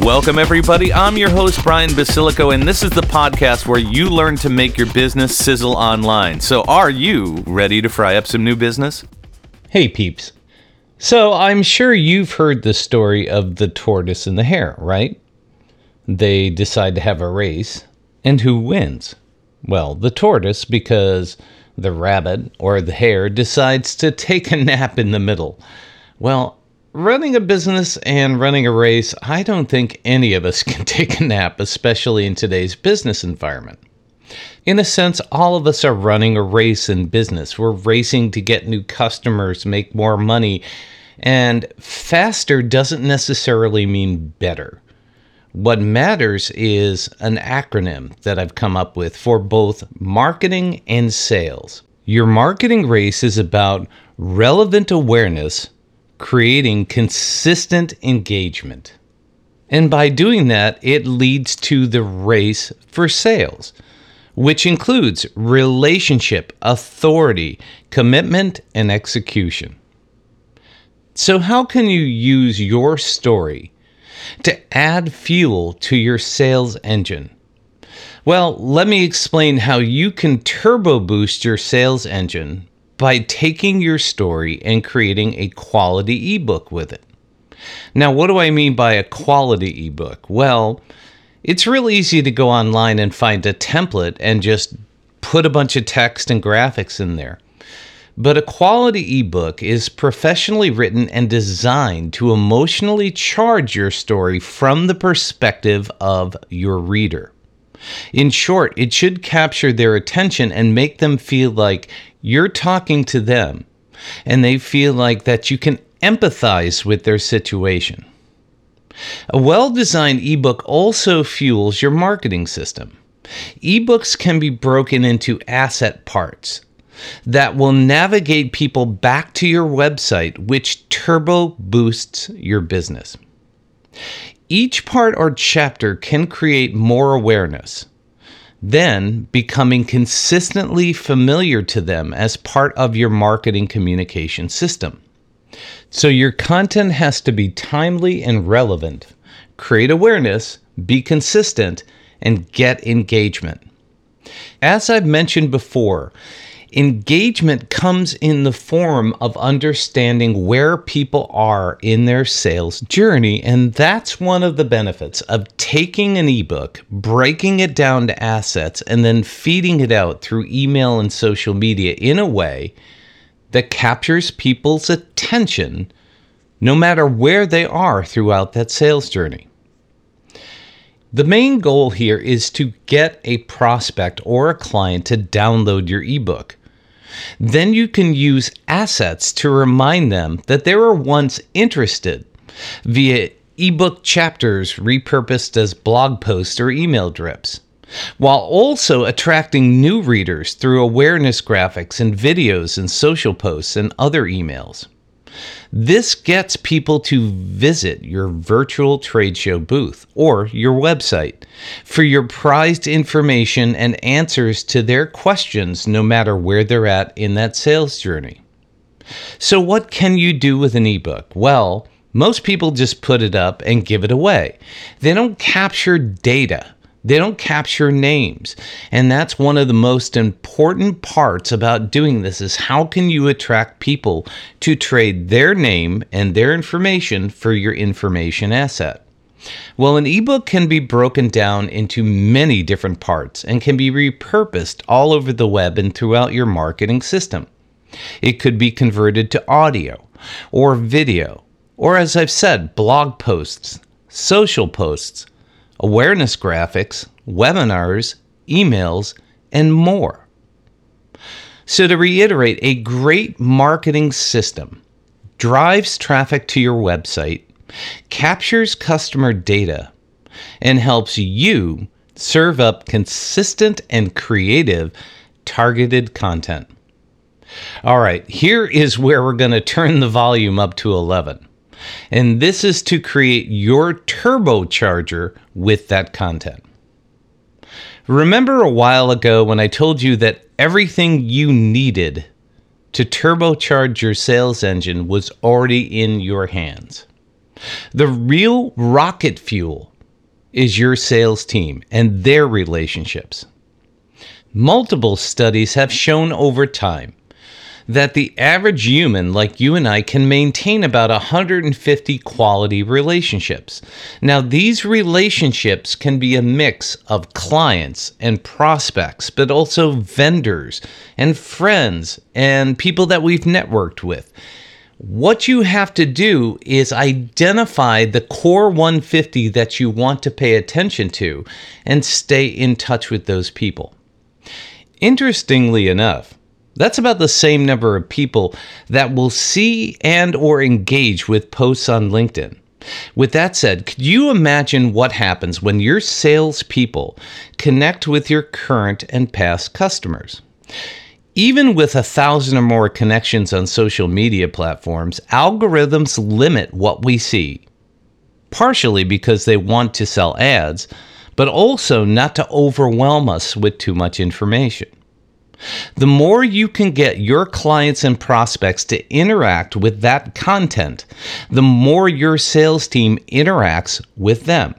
Welcome, everybody. I'm your host, Brian Basilico, and this is the podcast where you learn to make your business sizzle online. So, are you ready to fry up some new business? Hey, peeps. So, I'm sure you've heard the story of the tortoise and the hare, right? They decide to have a race, and who wins? Well, the tortoise, because the rabbit or the hare decides to take a nap in the middle. Well, running a business and running a race, I don't think any of us can take a nap, especially in today's business environment. In a sense, all of us are running a race in business. We're racing to get new customers, make more money, and faster doesn't necessarily mean better. What matters is an acronym that I've come up with for both marketing and sales. Your marketing race is about relevant awareness creating consistent engagement. And by doing that, it leads to the race for sales, which includes relationship, authority, commitment, and execution. So, how can you use your story to add fuel to your sales engine? Well, let me explain how you can turbo boost your sales engine by taking your story and creating a quality ebook with it. Now, what do I mean by a quality ebook? Well, it's real easy to go online and find a template and just put a bunch of text and graphics in there. But a quality ebook is professionally written and designed to emotionally charge your story from the perspective of your reader. In short, it should capture their attention and make them feel like you're talking to them and they feel like that you can empathize with their situation. A well designed ebook also fuels your marketing system. Ebooks can be broken into asset parts that will navigate people back to your website, which turbo boosts your business. Each part or chapter can create more awareness then becoming consistently familiar to them as part of your marketing communication system. So your content has to be timely and relevant, create awareness, be consistent, and get engagement. As I've mentioned before, engagement comes in the form of understanding where people are in their sales journey. And that's one of the benefits of taking an ebook, breaking it down to assets, and then feeding it out through email and social media in a way that captures people's attention no matter where they are throughout that sales journey. The main goal here is to get a prospect or a client to download your ebook. Then you can use assets to remind them that they were once interested via ebook chapters repurposed as blog posts or email drips, while also attracting new readers through awareness graphics and videos and social posts and other emails. This gets people to visit your virtual trade show booth or your website for your prized information and answers to their questions, no matter where they're at in that sales journey. So, what can you do with an ebook? Well, most people just put it up and give it away. They don't capture data. They don't capture names. And that's one of the most important parts about doing this is how can you attract people to trade their name and their information for your information asset? Well, an ebook can be broken down into many different parts and can be repurposed all over the web and throughout your marketing system. It could be converted to audio or video, or as I've said, blog posts, social posts, awareness graphics, webinars, emails, and more. So, to reiterate, a great marketing system drives traffic to your website, captures customer data, and helps you serve up consistent and creative targeted content. All right, here is where we're going to turn the volume up to 11. And this is to create your turbocharger with that content. Remember a while ago when I told you that everything you needed to turbocharge your sales engine was already in your hands? The real rocket fuel is your sales team and their relationships. Multiple studies have shown over time that the average human like you and I can maintain about 150 quality relationships. Now, these relationships can be a mix of clients and prospects, but also vendors and friends and people that we've networked with. What you have to do is identify the core 150 that you want to pay attention to and stay in touch with those people. Interestingly enough, that's about the same number of people that will see and or engage with posts on LinkedIn. With that said, could you imagine what happens when your salespeople connect with your current and past customers? Even with a thousand or more connections on social media platforms, algorithms limit what we see. Partially because they want to sell ads, but also not to overwhelm us with too much information. The more you can get your clients and prospects to interact with that content, the more your sales team interacts with them.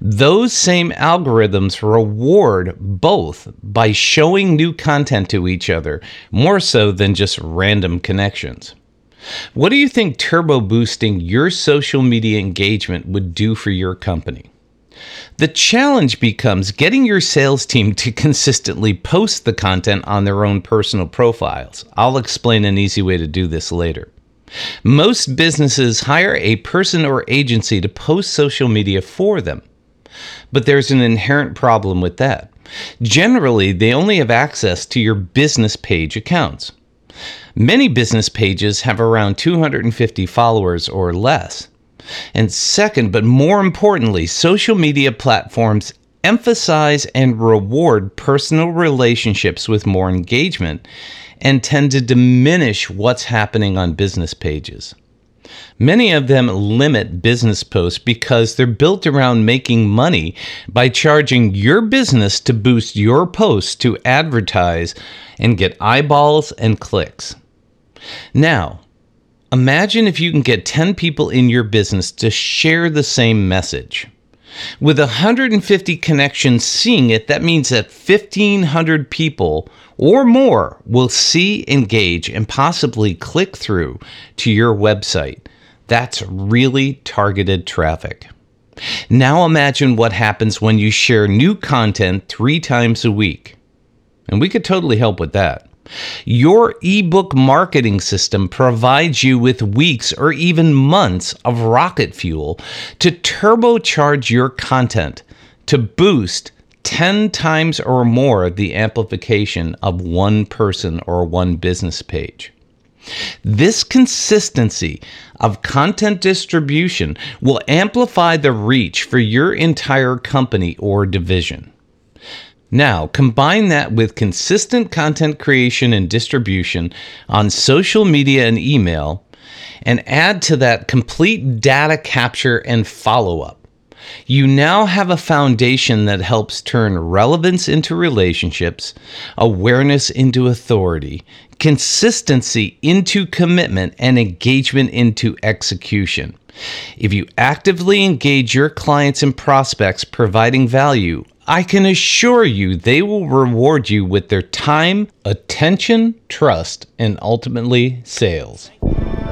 Those same algorithms reward both by showing new content to each other, more so than just random connections. What do you think turbo boosting your social media engagement would do for your company? The challenge becomes getting your sales team to consistently post the content on their own personal profiles. I'll explain an easy way to do this later. Most businesses hire a person or agency to post social media for them, but there's an inherent problem with that. Generally, they only have access to your business page accounts. Many business pages have around 250 followers or less. And second, but more importantly, social media platforms emphasize and reward personal relationships with more engagement and tend to diminish what's happening on business pages. Many of them limit business posts because they're built around making money by charging your business to boost your posts to advertise and get eyeballs and clicks. Now, Imagine if you can get 10 people in your business to share the same message. With 150 connections seeing it, that means that 1,500 people or more will see, engage, and possibly click through to your website. That's really targeted traffic. Now imagine what happens when you share new content three times a week. And we could totally help with that. Your ebook marketing system provides you with weeks or even months of rocket fuel to turbocharge your content to boost 10 times or more the amplification of one person or one business page. This consistency of content distribution will amplify the reach for your entire company or division. Now, combine that with consistent content creation and distribution on social media and email, and add to that complete data capture and follow up. You now have a foundation that helps turn relevance into relationships, awareness into authority, consistency into commitment, and engagement into execution. If you actively engage your clients and prospects providing value, I can assure you they will reward you with their time, attention, trust, and ultimately sales.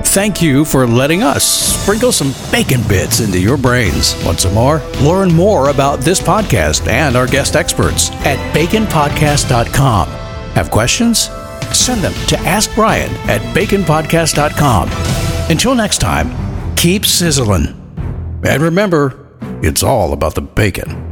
Thank you for letting us sprinkle some bacon bits into your brains. Want some more? Learn more about this podcast and our guest experts at baconpodcast.com. Have questions? Send them to Ask Brian at baconpodcast.com. Until next time, keep sizzling. And remember, it's all about the bacon.